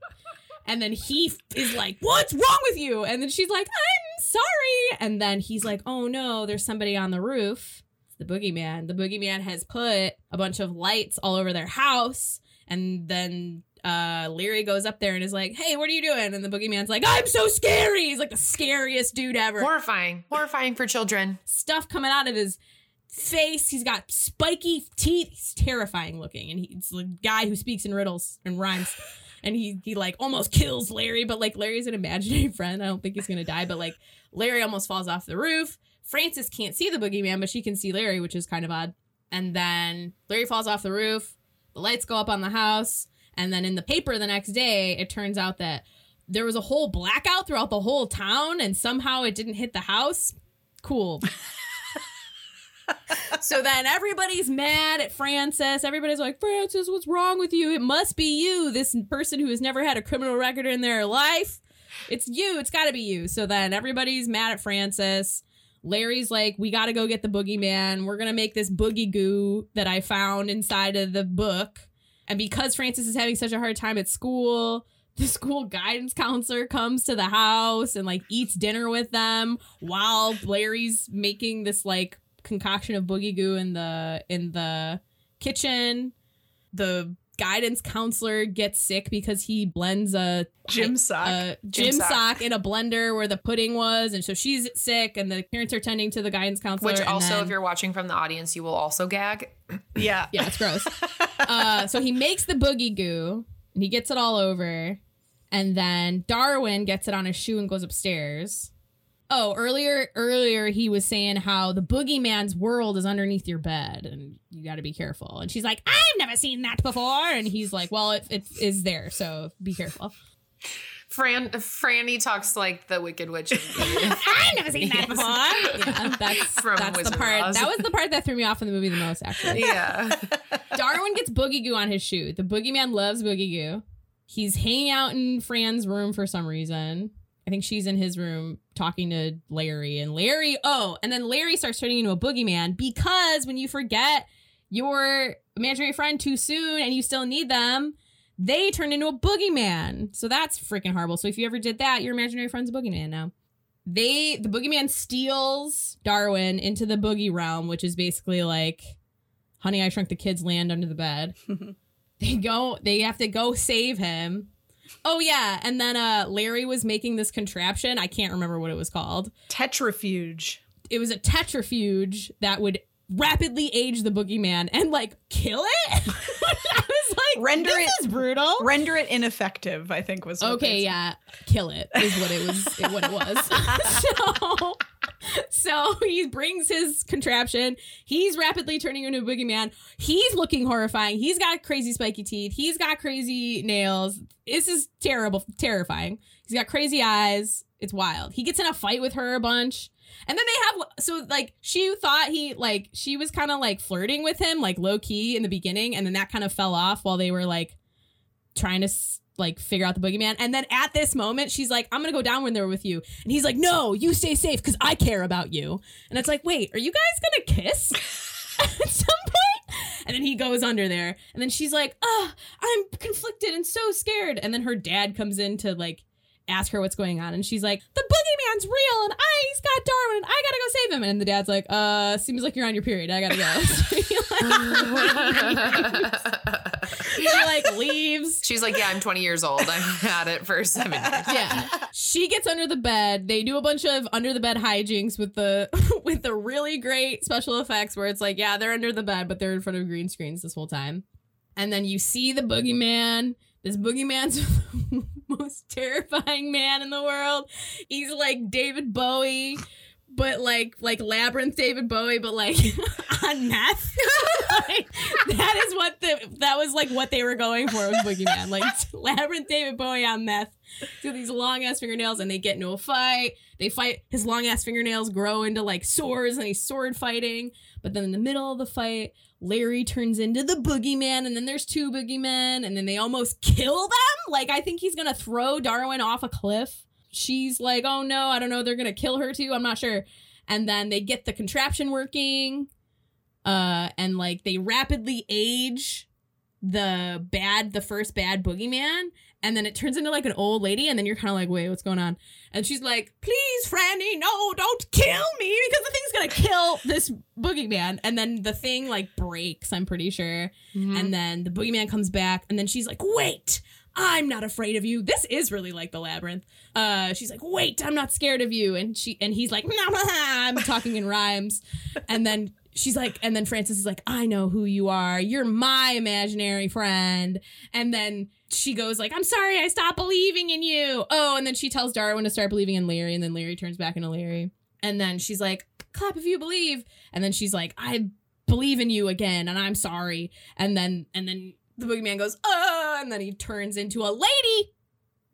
And then he is like, What's wrong with you? And then she's like, I'm sorry. And then he's like, Oh no, there's somebody on the roof. It's the boogeyman. The boogeyman has put a bunch of lights all over their house. And then uh, Larry goes up there and is like, Hey, what are you doing? And the boogeyman's like, I'm so scary. He's like the scariest dude ever. Horrifying. Horrifying for children. Stuff coming out of his face. He's got spiky teeth. He's terrifying looking. And he's the guy who speaks in riddles and rhymes. And he he like almost kills Larry, but like Larry's an imaginary friend. I don't think he's gonna die, but like Larry almost falls off the roof. Francis can't see the boogeyman, but she can see Larry, which is kind of odd. And then Larry falls off the roof. The lights go up on the house. And then in the paper the next day, it turns out that there was a whole blackout throughout the whole town, and somehow it didn't hit the house. Cool. so then everybody's mad at Francis. Everybody's like, Francis, what's wrong with you? It must be you, this person who has never had a criminal record in their life. It's you. It's got to be you. So then everybody's mad at Francis. Larry's like, we got to go get the boogeyman. We're going to make this boogie goo that I found inside of the book. And because Francis is having such a hard time at school, the school guidance counselor comes to the house and like eats dinner with them while Larry's making this like concoction of boogie goo in the in the kitchen. The guidance counselor gets sick because he blends a Gym sock. a gym, sock. sock. in a blender where the pudding was, and so she's sick, and the parents are tending to the guidance counselor. Which also, then- if you're watching from the audience, you will also gag. yeah. yeah, it's gross. uh, so he makes the boogie goo and he gets it all over. And then Darwin gets it on his shoe and goes upstairs. Oh, earlier earlier he was saying how the boogeyman's world is underneath your bed and you got to be careful. And she's like, "I've never seen that before." And he's like, "Well, it, it is there, so be careful." Fran Franny talks like the Wicked Witch. I've never seen that before. Yeah, that's From that's Wizard the part. Oz. That was the part that threw me off in the movie the most. Actually, yeah. Darwin gets boogie goo on his shoe. The boogeyman loves boogie goo. He's hanging out in Fran's room for some reason. I think she's in his room talking to Larry. And Larry, oh, and then Larry starts turning into a boogeyman because when you forget your imaginary friend too soon and you still need them, they turn into a boogeyman. So that's freaking horrible. So if you ever did that, your imaginary friend's a boogeyman now. They the boogeyman steals Darwin into the boogie realm, which is basically like Honey, I Shrunk the Kids land under the bed. they go, they have to go save him. Oh yeah, and then uh Larry was making this contraption. I can't remember what it was called. Tetrafuge. It was a tetrafuge that would rapidly age the boogeyman and like kill it. I was like, Render this it- is brutal. Render it ineffective, I think was what Okay, yeah, kill it is what it was. what it was. so, so he brings his contraption. He's rapidly turning into a boogeyman. He's looking horrifying. He's got crazy spiky teeth. He's got crazy nails. This is terrible, terrifying. He's got crazy eyes. It's wild. He gets in a fight with her a bunch. And then they have so like she thought he like she was kind of like flirting with him like low key in the beginning and then that kind of fell off while they were like trying to like figure out the boogeyman. And then at this moment, she's like, "I'm gonna go down when they're with you," and he's like, "No, you stay safe because I care about you." And it's like, wait, are you guys gonna kiss at some point? And then he goes under there, and then she's like, "Ah, I'm conflicted and so scared." And then her dad comes in to like ask her what's going on, and she's like, "The boogeyman's real, and I he's got Darwin, and I gotta go save him." And the dad's like, "Uh, seems like you're on your period. I gotta go." he like leaves. She's like, yeah, I'm 20 years old. I've had it for seven years. yeah. She gets under the bed. They do a bunch of under the bed hijinks with the with the really great special effects where it's like, yeah, they're under the bed, but they're in front of green screens this whole time. And then you see the boogeyman. This boogeyman's terrifying man in the world. He's like David Bowie, but like like labyrinth David Bowie, but like on meth. Like, that is what the that was like what they were going for with Boogeyman. Like labyrinth David Bowie on meth. Do these long ass fingernails and they get into a fight. They fight his long ass fingernails grow into like swords and he's sword fighting. But then in the middle of the fight, Larry turns into the boogeyman, and then there's two boogeymen, and then they almost kill them. Like I think he's gonna throw Darwin off a cliff. She's like, oh no, I don't know, they're gonna kill her too. I'm not sure. And then they get the contraption working, uh, and like they rapidly age the bad, the first bad boogeyman, and then it turns into like an old lady, and then you're kind of like, wait, what's going on? And she's like, please, Franny, no, don't kill me because the thing's gonna kill this boogeyman. And then the thing like breaks, I'm pretty sure. And then the boogeyman comes back, and then she's like, wait. I'm not afraid of you. This is really like the labyrinth. Uh, she's like, "Wait, I'm not scared of you," and she and he's like, "Nah, nah, "I'm talking in rhymes," and then she's like, and then Francis is like, "I know who you are. You're my imaginary friend," and then she goes like, "I'm sorry, I stopped believing in you." Oh, and then she tells Darwin to start believing in Larry, and then Larry turns back into Larry, and then she's like, "Clap if you believe," and then she's like, "I." believe in you again and i'm sorry and then and then the boogeyman goes uh and then he turns into a lady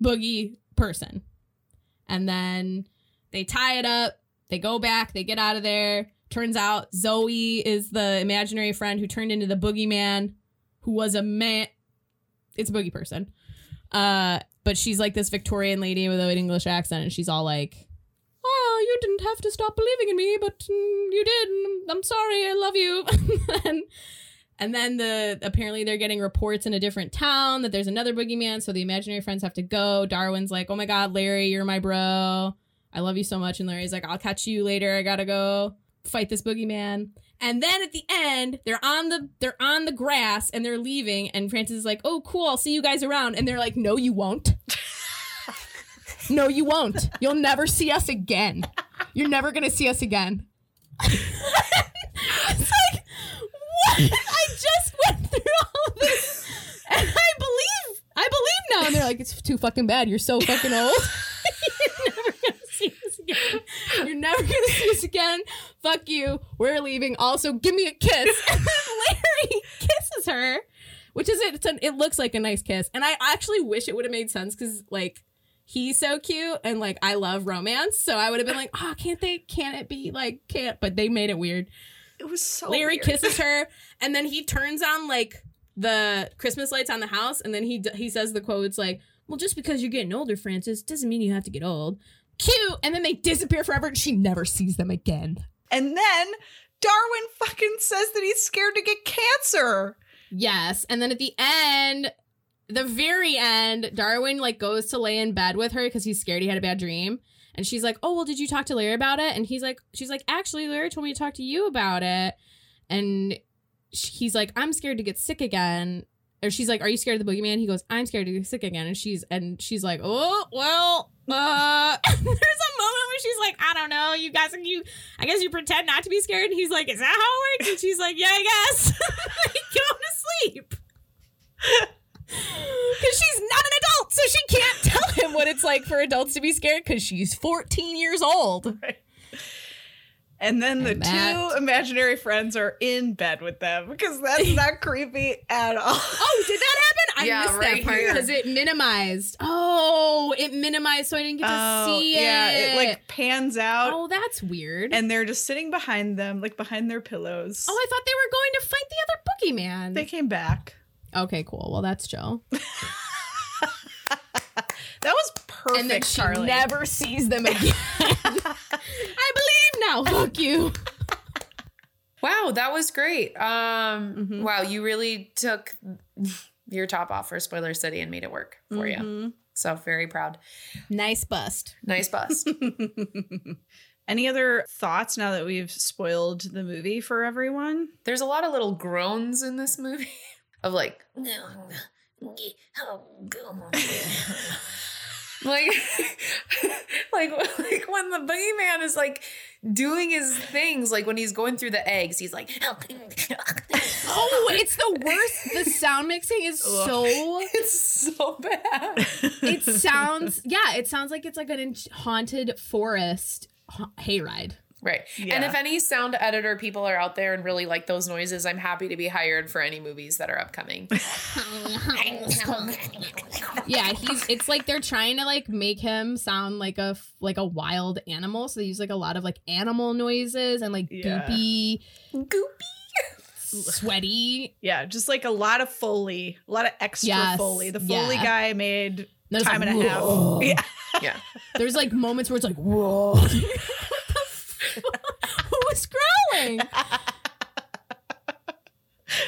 boogie person and then they tie it up they go back they get out of there turns out zoe is the imaginary friend who turned into the boogeyman who was a man it's a boogie person uh but she's like this victorian lady with an english accent and she's all like oh, you didn't have to stop believing in me, but mm, you did. I'm sorry. I love you. and, and then the apparently they're getting reports in a different town that there's another boogeyman, so the imaginary friends have to go. Darwin's like, "Oh my god, Larry, you're my bro. I love you so much." And Larry's like, "I'll catch you later. I gotta go fight this boogeyman." And then at the end, they're on the they're on the grass and they're leaving, and Francis is like, "Oh, cool. I'll see you guys around." And they're like, "No, you won't." No, you won't. You'll never see us again. You're never gonna see us again. it's like, what? I just went through all of this, and I believe, I believe now. And they're like, like, it's too fucking bad. You're so fucking old. You're never gonna see us again. You're never gonna see us again. Fuck you. We're leaving. Also, give me a kiss. And then Larry kisses her, which is it. It's an, it looks like a nice kiss, and I actually wish it would have made sense because like he's so cute and like I love romance, so I would have been like, oh, can't they? Can't it be like can't? But they made it weird. It was so Larry weird. kisses her, and then he turns on like the Christmas lights on the house, and then he d- he says the quotes like, "Well, just because you're getting older, Francis, doesn't mean you have to get old." Cute, and then they disappear forever, and she never sees them again. And then Darwin fucking says that he's scared to get cancer. Yes, and then at the end, the very end, Darwin like goes to lay in bed with her because he's scared he had a bad dream. And she's like, "Oh well, did you talk to Larry about it?" And he's like, "She's like, actually, Larry told me to talk to you about it." And he's like, "I'm scared to get sick again." Or she's like, "Are you scared of the boogeyman?" He goes, "I'm scared to get sick again." And she's and she's like, "Oh well." Uh, there's a moment where she's like, I don't know, you guys, you, I guess you pretend not to be scared. And he's like, Is that how it works? And she's like, Yeah, I guess. like, go to sleep. Because she's not an adult, so she can't tell him what it's like for adults to be scared because she's 14 years old. And then the And Matt- two imaginary friends are in bed with them because that's not creepy at all. Oh, did that happen? I Yeah, missed right that part because it minimized. Oh, it minimized, so I didn't get to Oh, see it. yeah, it like pans out oh, that's weird. and they're just sitting behind them, like behind their pillows. oh, I thought they were going to fight the other boogeyman. they came back. okay, cool. Well, that's Joe. That was perfect, and then she Charlie. never sees them again. I believe now. Fuck you. Wow, that was great. Um, Mhm. wow, you really took your top off for Spoiler City and made it work for you. Mhm. So very proud. Nice bust. Nice bust. Any other thoughts now that we've spoiled the movie for everyone? There's a lot of little groans in this movie of like, like, like, like when the boogeyman is like doing his things, like when he's going through the eggs, he's like, Oh, it's the worst. The sound mixing is so. it's so bad. It sounds. Yeah, it sounds like it's like an haunted forest ha- hayride. Right. Yeah. And if any sound editor people are out there and really like those noises, I'm happy to be hired for any movies that are upcoming. Yeah, he's. It's like they're trying to like make him sound like a like a wild animal. So they use like a lot of like animal noises and like Yeah. goopy, Goopy. sweaty. Yeah, just like a lot of Foley, a lot of extra Yes, Foley. The Foley yeah. guy made There's time like, and a half. Yeah. Yeah. There's like moments where it's like, whoa. What the f- Who was growling?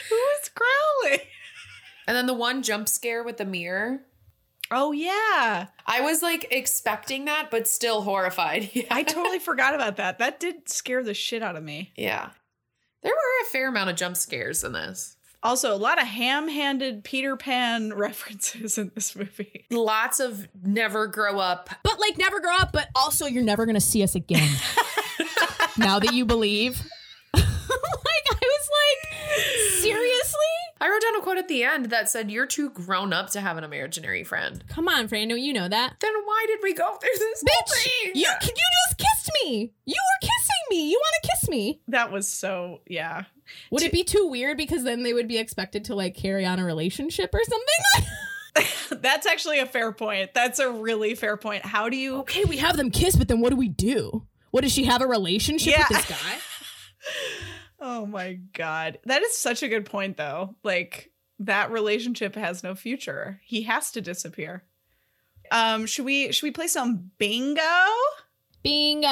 Who is growling? And then the one jump scare with the mirror. Oh yeah. I was like expecting that, but still horrified. Yeah. I totally forgot about that. That did scare the shit out of me. yeah. There were a fair amount of jump scares in this. Also, a lot of ham-handed Peter Pan references in this movie. Lots of never grow up. But like never grow up, but also you're never gonna see us again. Now that you believe. like I was like, seriously? I wrote down a quote at the end that said, You're too grown up to have an imaginary friend. Come on, Fran, you know that. Then why did we go through this whole Bitch, you you just kissed me. You were kissing me. You want to kiss me? That was so yeah. Would it be too weird because then they would be expected to like carry on a relationship or something? That's actually a fair point. That's a really fair point. How do you okay, we have them kiss, but then what do we do? What does she have a relationship Yeah. with this guy? Oh my god. That is such a good point though. Like that relationship has no future. He has to disappear. Um should we should we play some bingo? Bingo.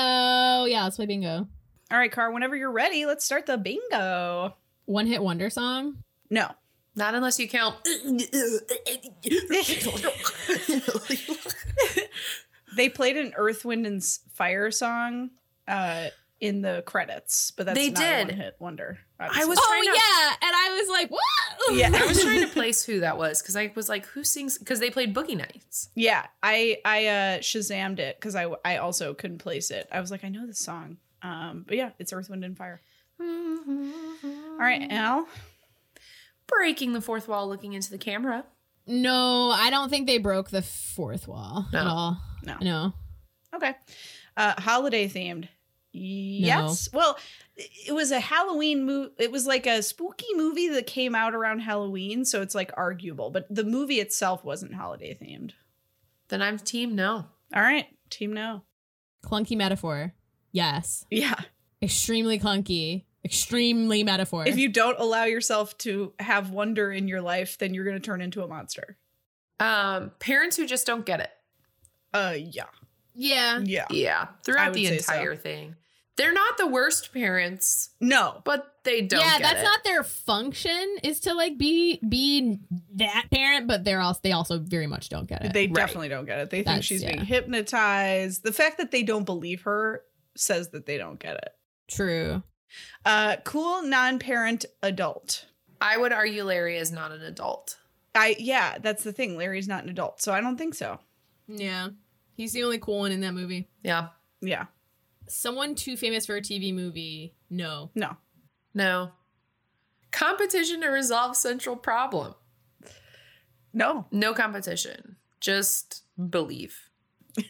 Yeah, let's play bingo. All right, Car, whenever you're ready, let's start the bingo. One hit wonder song. No. Not unless you count. They played an Earth, Wind, and Fire song uh, in the credits, but that's They not a did. one-hit wonder. I was Oh to. yeah, and I was like, what? Yeah. I was trying to place who that was because I was like, who sings? Because they played Boogie Nights. Yeah, I I uh, Shazammed it because I I also couldn't place it. I was like, I know this song, um, but yeah, it's Earth, Wind, and Fire. All right, Al. Breaking the fourth wall, looking into the camera. No, I don't think they broke the fourth wall at all. No. No. Okay. Uh holiday themed. Yes. Well, it was a Halloween movie. It was like a spooky movie that came out around Halloween, so it's like arguable, but the movie itself wasn't holiday themed. Then I'm team no. All right, team no. Clunky metaphor. Yes. Yeah. Extremely clunky. Extremely metaphor. If you don't allow yourself to have wonder in your life, then you're going to turn into a monster. Um, parents who just don't get it. Uh yeah. yeah. Yeah. Yeah, throughout the say so. entire thing. They're not the worst parents, No. but they don't. yeah, get that's it. not their function is to like be be that parent, but they're also they also very much don't get it. They Right. definitely don't get it. They think That's- she's being hypnotized. The fact that they don't believe her says that they don't get it. True. Uh cool non-parent adult. I would argue Larry is not an adult. I yeah, that's the thing. Larry's not an adult, so I don't think so. Yeah. He's the only cool one in that movie. Yeah, Yeah. Someone too famous for a TV movie. No. No. no. Competition to resolve central problem. No. No competition. Just believe.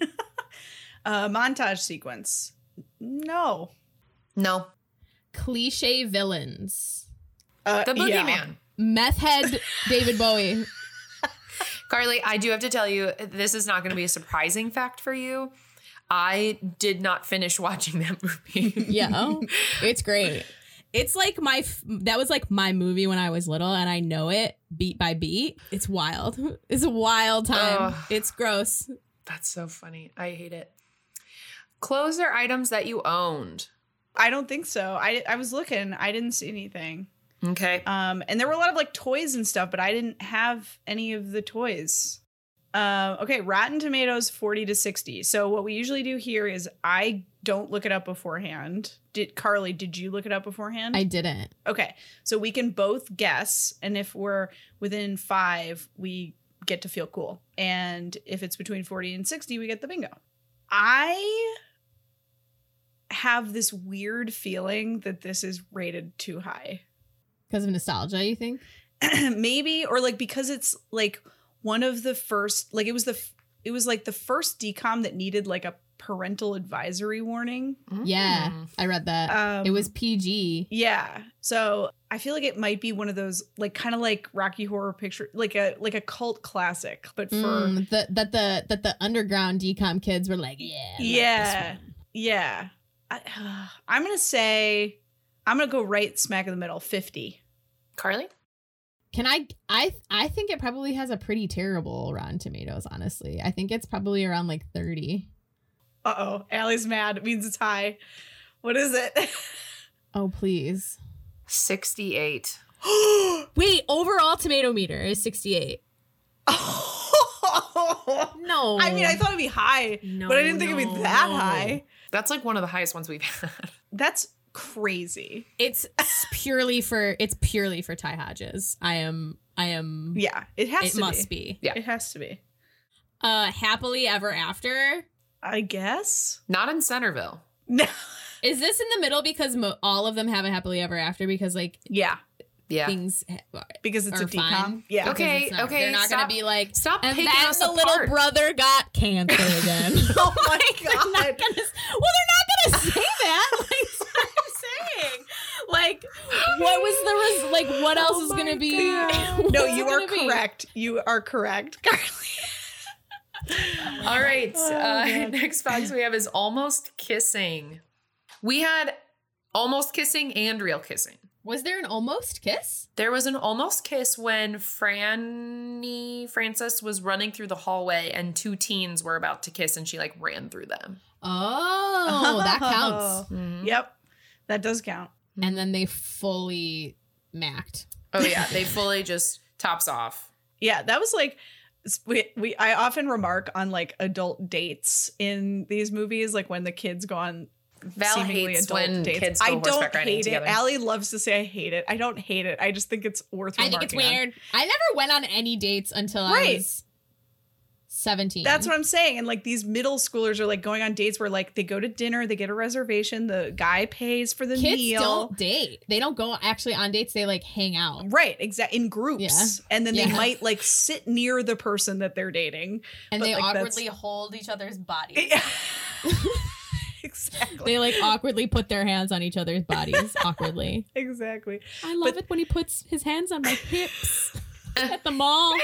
Uh montage sequence. No. No. Cliche villains. Uh The yeah. boogeyman. Meth head David Bowie. Carly, I do have to tell you, this is not going to be a surprising fact for you. I did not finish watching that movie. Yeah. Oh, it's great. It's like my f- that was like my movie when I was little, and I know it beat by beat. It's wild. It's a wild time. Ugh. It's gross. That's so funny. I hate it. Clothes or items that you owned. I don't think so. I I was looking. I didn't see anything. Okay. Um, and there were a lot of like toys and stuff, but I didn't have any of the toys. Um, okay, Rotten Tomatoes 40 to 60. So what we usually do here is I don't look it up beforehand. Did Carly, did you look it up beforehand? I didn't. okay. So we can both guess, and if we're within five, we get to feel cool. And if it's between 40 and 60, we get the bingo. I have this weird feeling that this is rated too high. Because of nostalgia, you think? maybe or like because it's like one of the first like it was the f- it was like the first DCOM that needed like a parental advisory warning Yeah, Mm. I read that. um it was PG. yeah so i feel like it might be one of those like kind of like rocky horror picture like a like a cult classic but for Mm, the, that the that the underground DCOM kids were like, yeah, I like this yeah yeah I, i'm gonna say i'm gonna go right smack in the middle 50 Carly? Can I? I I think it probably has a pretty terrible Rotten Tomatoes. Honestly, I think it's probably around like thirty. uh-oh allie's mad it means it's high what is it Oh please. 68. Wait, overall tomato meter is sixty eight. No, I mean, I thought it'd be high, No, but I didn't think it'd be that no. high. That's like one of the highest ones we've had. That's crazy. it's purely for it's purely for Ty Hodges. I am I am. Yeah, it has it to must be. be. Yeah. It has to be. Uh, happily ever after. I guess. Not in Centerville. No. Is this in the middle because mo- all of them have a happily ever after because like Yeah, Yeah. things because it's are a DCOM. fine. Yeah. because Okay, not- okay, They're not stop. gonna be like Stop and picking then us the apart. little brother got cancer again. Oh my They're not god. gonna, well, they're not gonna say that. Like, that's what I'm saying. Like, what was the res- like? What else is gonna be? Oh No, you are gonna be? correct. You are correct, Carly. All right. Oh, uh, next box we have is almost kissing. We had almost kissing and real kissing. Was there an almost kiss? There was an almost kiss when Franny Francis was running through the hallway and two teens were about to kiss and she like ran through them. Oh, that counts. Mhm. Yep, that does count. And then they fully macked. Oh yeah, they fully just tops off. Yeah, that was like we, we I often remark on like adult dates in these movies, like when the kids go on Val seemingly hates adult when dates. kids go I don't horseback riding hate together. it. Allie loves to say I hate it. I don't hate it. I just think it's worth. I think it's remarking on. weird. I never went on any dates until I Right. was 17. That's what I'm saying. And like these middle schoolers are like going on dates where like they go to dinner, they get a reservation, the guy pays for the Kids meal. don't date. They don't go actually on dates. They like hang out. Right, exactly in groups. Yeah. And then they might like sit near the person that they're dating. And But, they like, that's- awkwardly hold each other's bodies. exactly. They like awkwardly put their hands on each other's bodies. awkwardly. exactly. I love But- it when he puts his hands on my hips at the mall.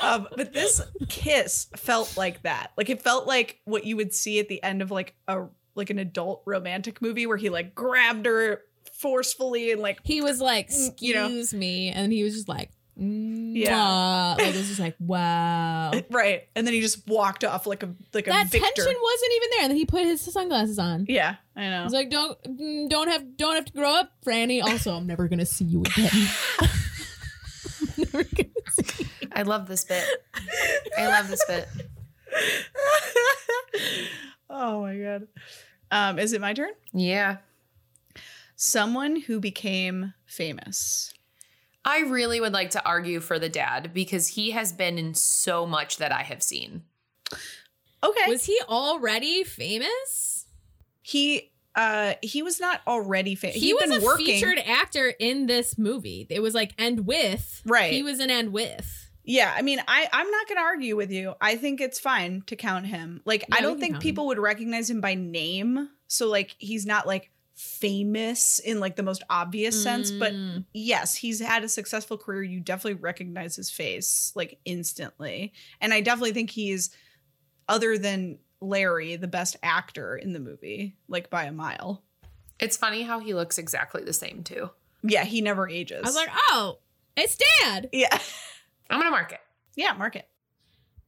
Um, but this kiss felt like that. Like it felt like what you would see at the end of like a like an adult romantic movie where he like grabbed her forcefully and like He was like, Mm, you know. "Excuse me," and he was just like, Yeah. "Yeah," like it was just like, "Wow." right, and then he just walked off like a like a that victor. tension wasn't even there. And then he put his sunglasses on. Yeah, I know. He's like, "Don't, mm, don't have, don't have to grow up, Franny." Also, I'm never gonna see you again. never gonna see. You. I love this bit. I love this bit. oh my god. Um, is it my turn? Yeah. Someone who became famous. I really would like to argue for the dad because he has been in so much that I have seen. Okay. Was he already famous? he uh he was not already famous. He, was a featured actor in this movie. It was like end with." Right. He was an end with." Yeah, I mean, I I'm not gonna argue with you. I think it's fine to count him. Like, Yeah, I don't think people would recognize him by name. So like, he's not like famous in like the most obvious sense. But Mm. yes, he's had a successful career. You definitely recognize his face like instantly, and I definitely think he's other than Larry the best actor in the movie, like by a mile. It's funny how he looks exactly the same too. Yeah, he never ages. I was like, "Oh, it's Dad." yeah, I'm gonna mark it. yeah, mark it.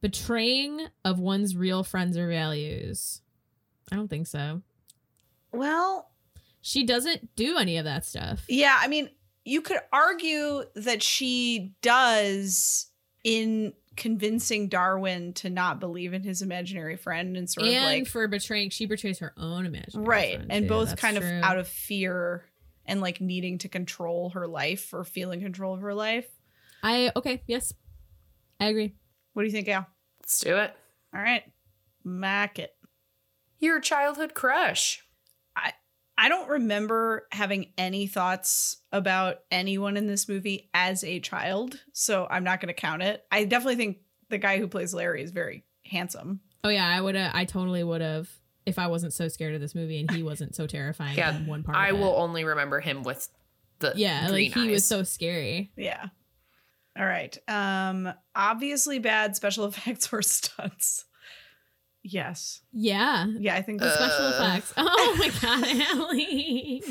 Betraying of one's real friends or values. I don't think so. Well, She doesn't do any of that stuff. Yeah, I mean, you could argue that she does in convincing Darwin to not believe in his imaginary friend and sort and of like for betraying, she betrays her own imaginary right, friend, and too. both That's kind true. of out of fear and like needing to control her life or feeling control of her life. I okay, yes, I agree. What do you think, Al? Let's do it. All right, Mac it. Your childhood crush. I I don't remember having any thoughts about anyone in this movie as a child, so I'm not going to count it. I definitely think the guy who plays Larry is very handsome. Oh yeah, I would have. I totally would have if I wasn't so scared of this movie and he wasn't so terrifying. Yeah, in one part. I of it. will only remember him with the Yeah, green like he was so scary. Yeah. All right. Um obviously bad special effects or stunts. Yes. Yeah, Yeah, I think the the special Uh. effects. Oh my god, Ellie.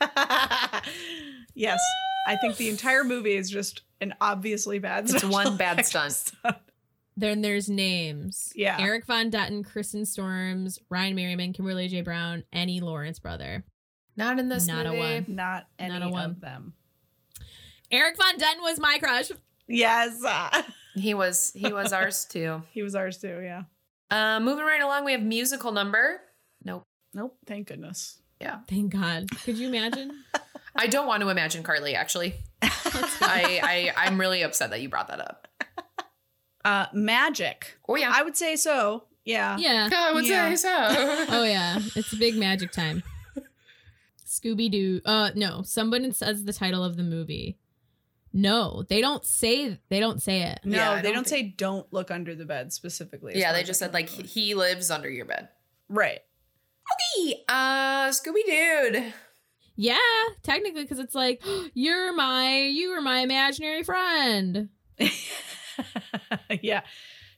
Yes. I think the entire movie is just an obviously bad It's one bad effects stunt. then there's names. Yeah. Eric von Detten, Kristen Storms, Ryan Merriman, Kimberly J. Brown, any Lawrence brother. Not in this Not a one. Not any Not a one. of them. Eric von Detten was my crush. Yes. He was he was ours too. he was ours too, yeah. Uh, moving right along, we have musical number. Nope. Nope. Thank goodness. Yeah. Thank God. Could you imagine? I don't want to imagine Carly. Actually, I, I I'm really upset that you brought that up. Uh magic. Oh yeah, I would say so. Yeah. yeah. I would Yeah. say so. Oh yeah, it's big magic time. Scooby Doo. Uh, no. Someone says the title of the movie. No, they don't say. They don't say it. No, Yeah, they don't don't say don't look under the bed specifically. yeah, they just said like remember. he lives under your bed. Right. Okay, uh, Scooby Dude. Yeah, technically, because it's like you're my, you were my imaginary friend. yeah.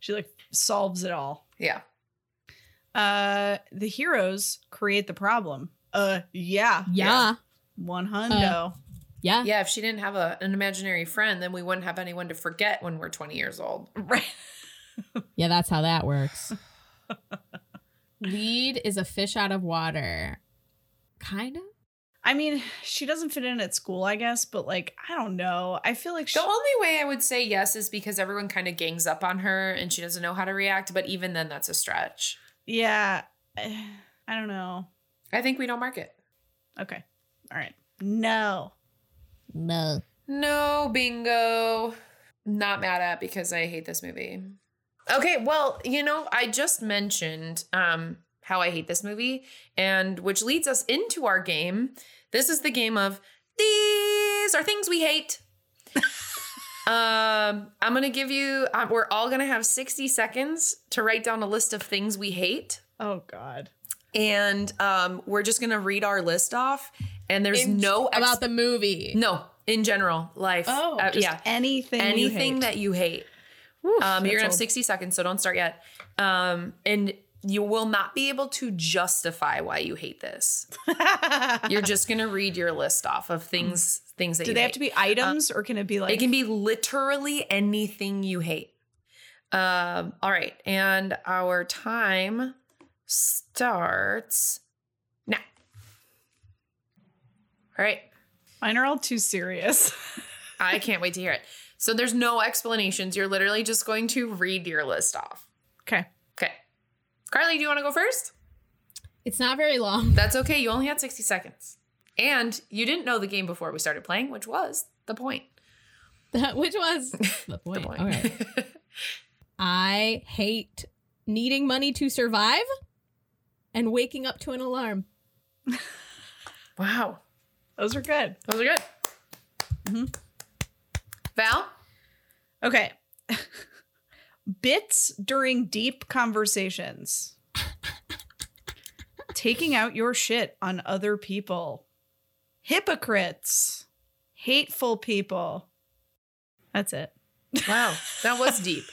She like solves it all. Yeah, Uh the heroes create the problem. Uh yeah. Yeah, One hundo. Yeah. yeah. If she didn't have a, an imaginary friend, then we wouldn't have anyone to forget when we're 20 years old. right. Yeah, that's how that works. Lead is a fish out of water. Kind of. I mean, she doesn't fit in at school, I guess, but like, I don't know. I feel like she, The only way I would say yes is because everyone kind of gangs up on her and she doesn't know how to react. But even then, that's a stretch. yeah. Eh, I don't know. I think we don't mark it. Okay. All right. No. No. No bingo. not mad at because I hate this movie. Okay, well, you know, I just mentioned um how I hate this movie and which leads us into our game. This is the game of these are things we hate. um I'm going to give you uh, we're all going to have 60 seconds to write down a list of things we hate Oh God. and um we're just going to read our list off and there's In- no ex- About the movie. no, in general, life. Oh, Uh, just yeah. anything. you anything hate. that you hate. um, you're gonna have 60 seconds, so don't start yet. Um, and you will not be able to justify why you hate this. you're just gonna read your list off of things things that Do you they hate. have to be items, or can it be like? it can be literally anything you hate. Um, all right, and our time starts now. All right. Mine are all too serious. I can't wait to hear it. So there's no explanations. You're literally just going to read your list off. okay. Okay. Carly, do you want to go first? It's not very long. That's okay. You only had 60 seconds. And you didn't know the game before we started playing, which was the point. Which was the point. point. All right. I hate needing money to survive and waking up to an alarm. wow. Those are good. Those are good. Mm-hmm. Val? Okay. Bits during deep conversations. Taking out your shit on other people. Hypocrites. Hateful people. That's it. Wow. That was deep.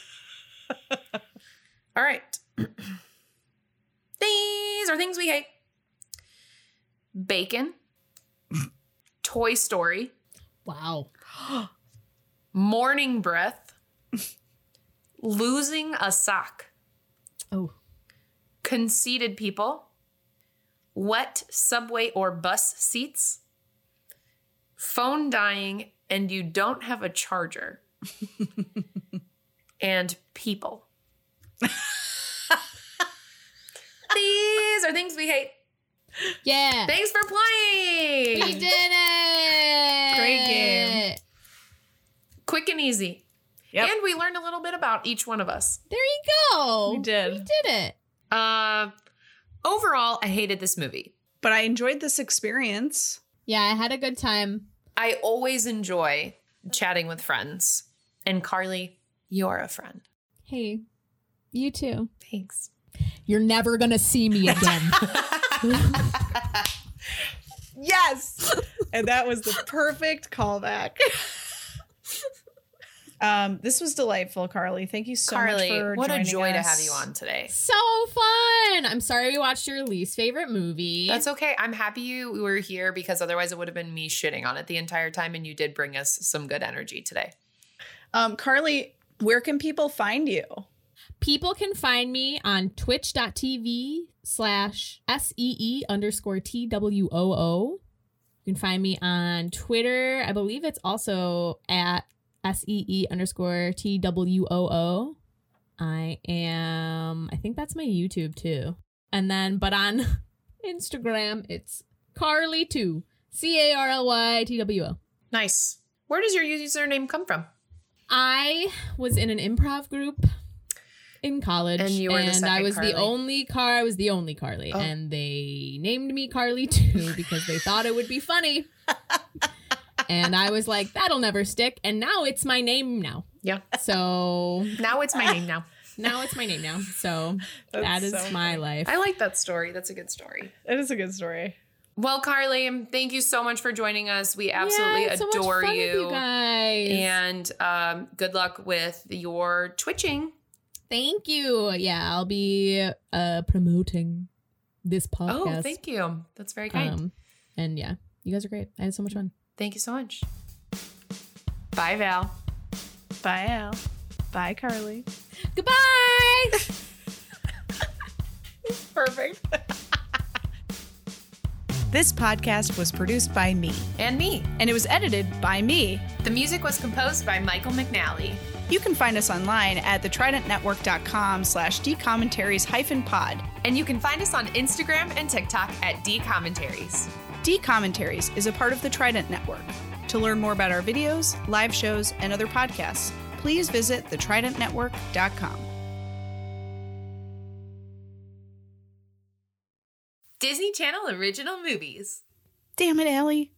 All right. These are things we hate bacon, Toy Story, Wow. morning breath, losing a sock, Oh. conceited people, wet subway or bus seats, phone dying and you don't have a charger, and people. These are things we hate. Yeah. Thanks for playing. we did it. Great game. Quick and easy. Yep. And we learned a little bit about each one of us. There you go. We did. We did it. Uh, overall, I hated this movie. But I enjoyed this experience. Yeah, I had a good time. I always enjoy chatting with friends. And Carly, you're a friend. Hey, you too. Thanks. You're never going to see me again. Yes. and that was the perfect callback. um, this was delightful, Carly. Thank you so Carly, much for what a joining joy to have you on today. so fun. I'm sorry we watched your least favorite movie. That's okay. I'm happy you were here because otherwise it would have been me shitting on it the entire time. And you did bring us some good energy today. Um, Carly, where can people find you? People can find me on twitch.tv slash S-E-E underscore T-W-O-O. You can find me on Twitter. I believe it's also at S-E-E underscore T-W-O-O. I am, I think that's my YouTube too. And then, but on Instagram, it's Carly2. C-A-R-L-Y-T-W-O. Nice. Where does your username come from? I was in an improv group in college, And you were the and I was Carly. the only car. I was the only Carly, Oh. and they named me Carly too because they thought it would be funny. and I was like, "That'll never stick." And now it's my name now. Yeah. So Now it's my name now. now it's my name now. So That's that is so my funny. life. I like that story. That's a good story. It is a good story. Well, Carly, thank you so much for joining us. We absolutely Yeah, it's so much adore fun with you. you guys. And um, good luck with your twitching. Thank you. Yeah, I'll be uh promoting this podcast. Oh, thank you. That's very kind. Um, and yeah, you guys are great. I had so much fun. thank you so much. Bye, Val. Bye, Al. Bye, Carly. Goodbye. Perfect. this podcast was produced by me, And me. and it was edited by me. The music was composed by Michael McNally. You can find us online at thetridentnetwork.com slash dcommentaries hyphen pod. And you can find us on Instagram and TikTok at D Commentaries. D Commentaries is a part of the Trident Network. To learn more about our videos, live shows, and other podcasts, please visit thetridentnetwork.com. Disney Channel original movies. Damn it, Allie.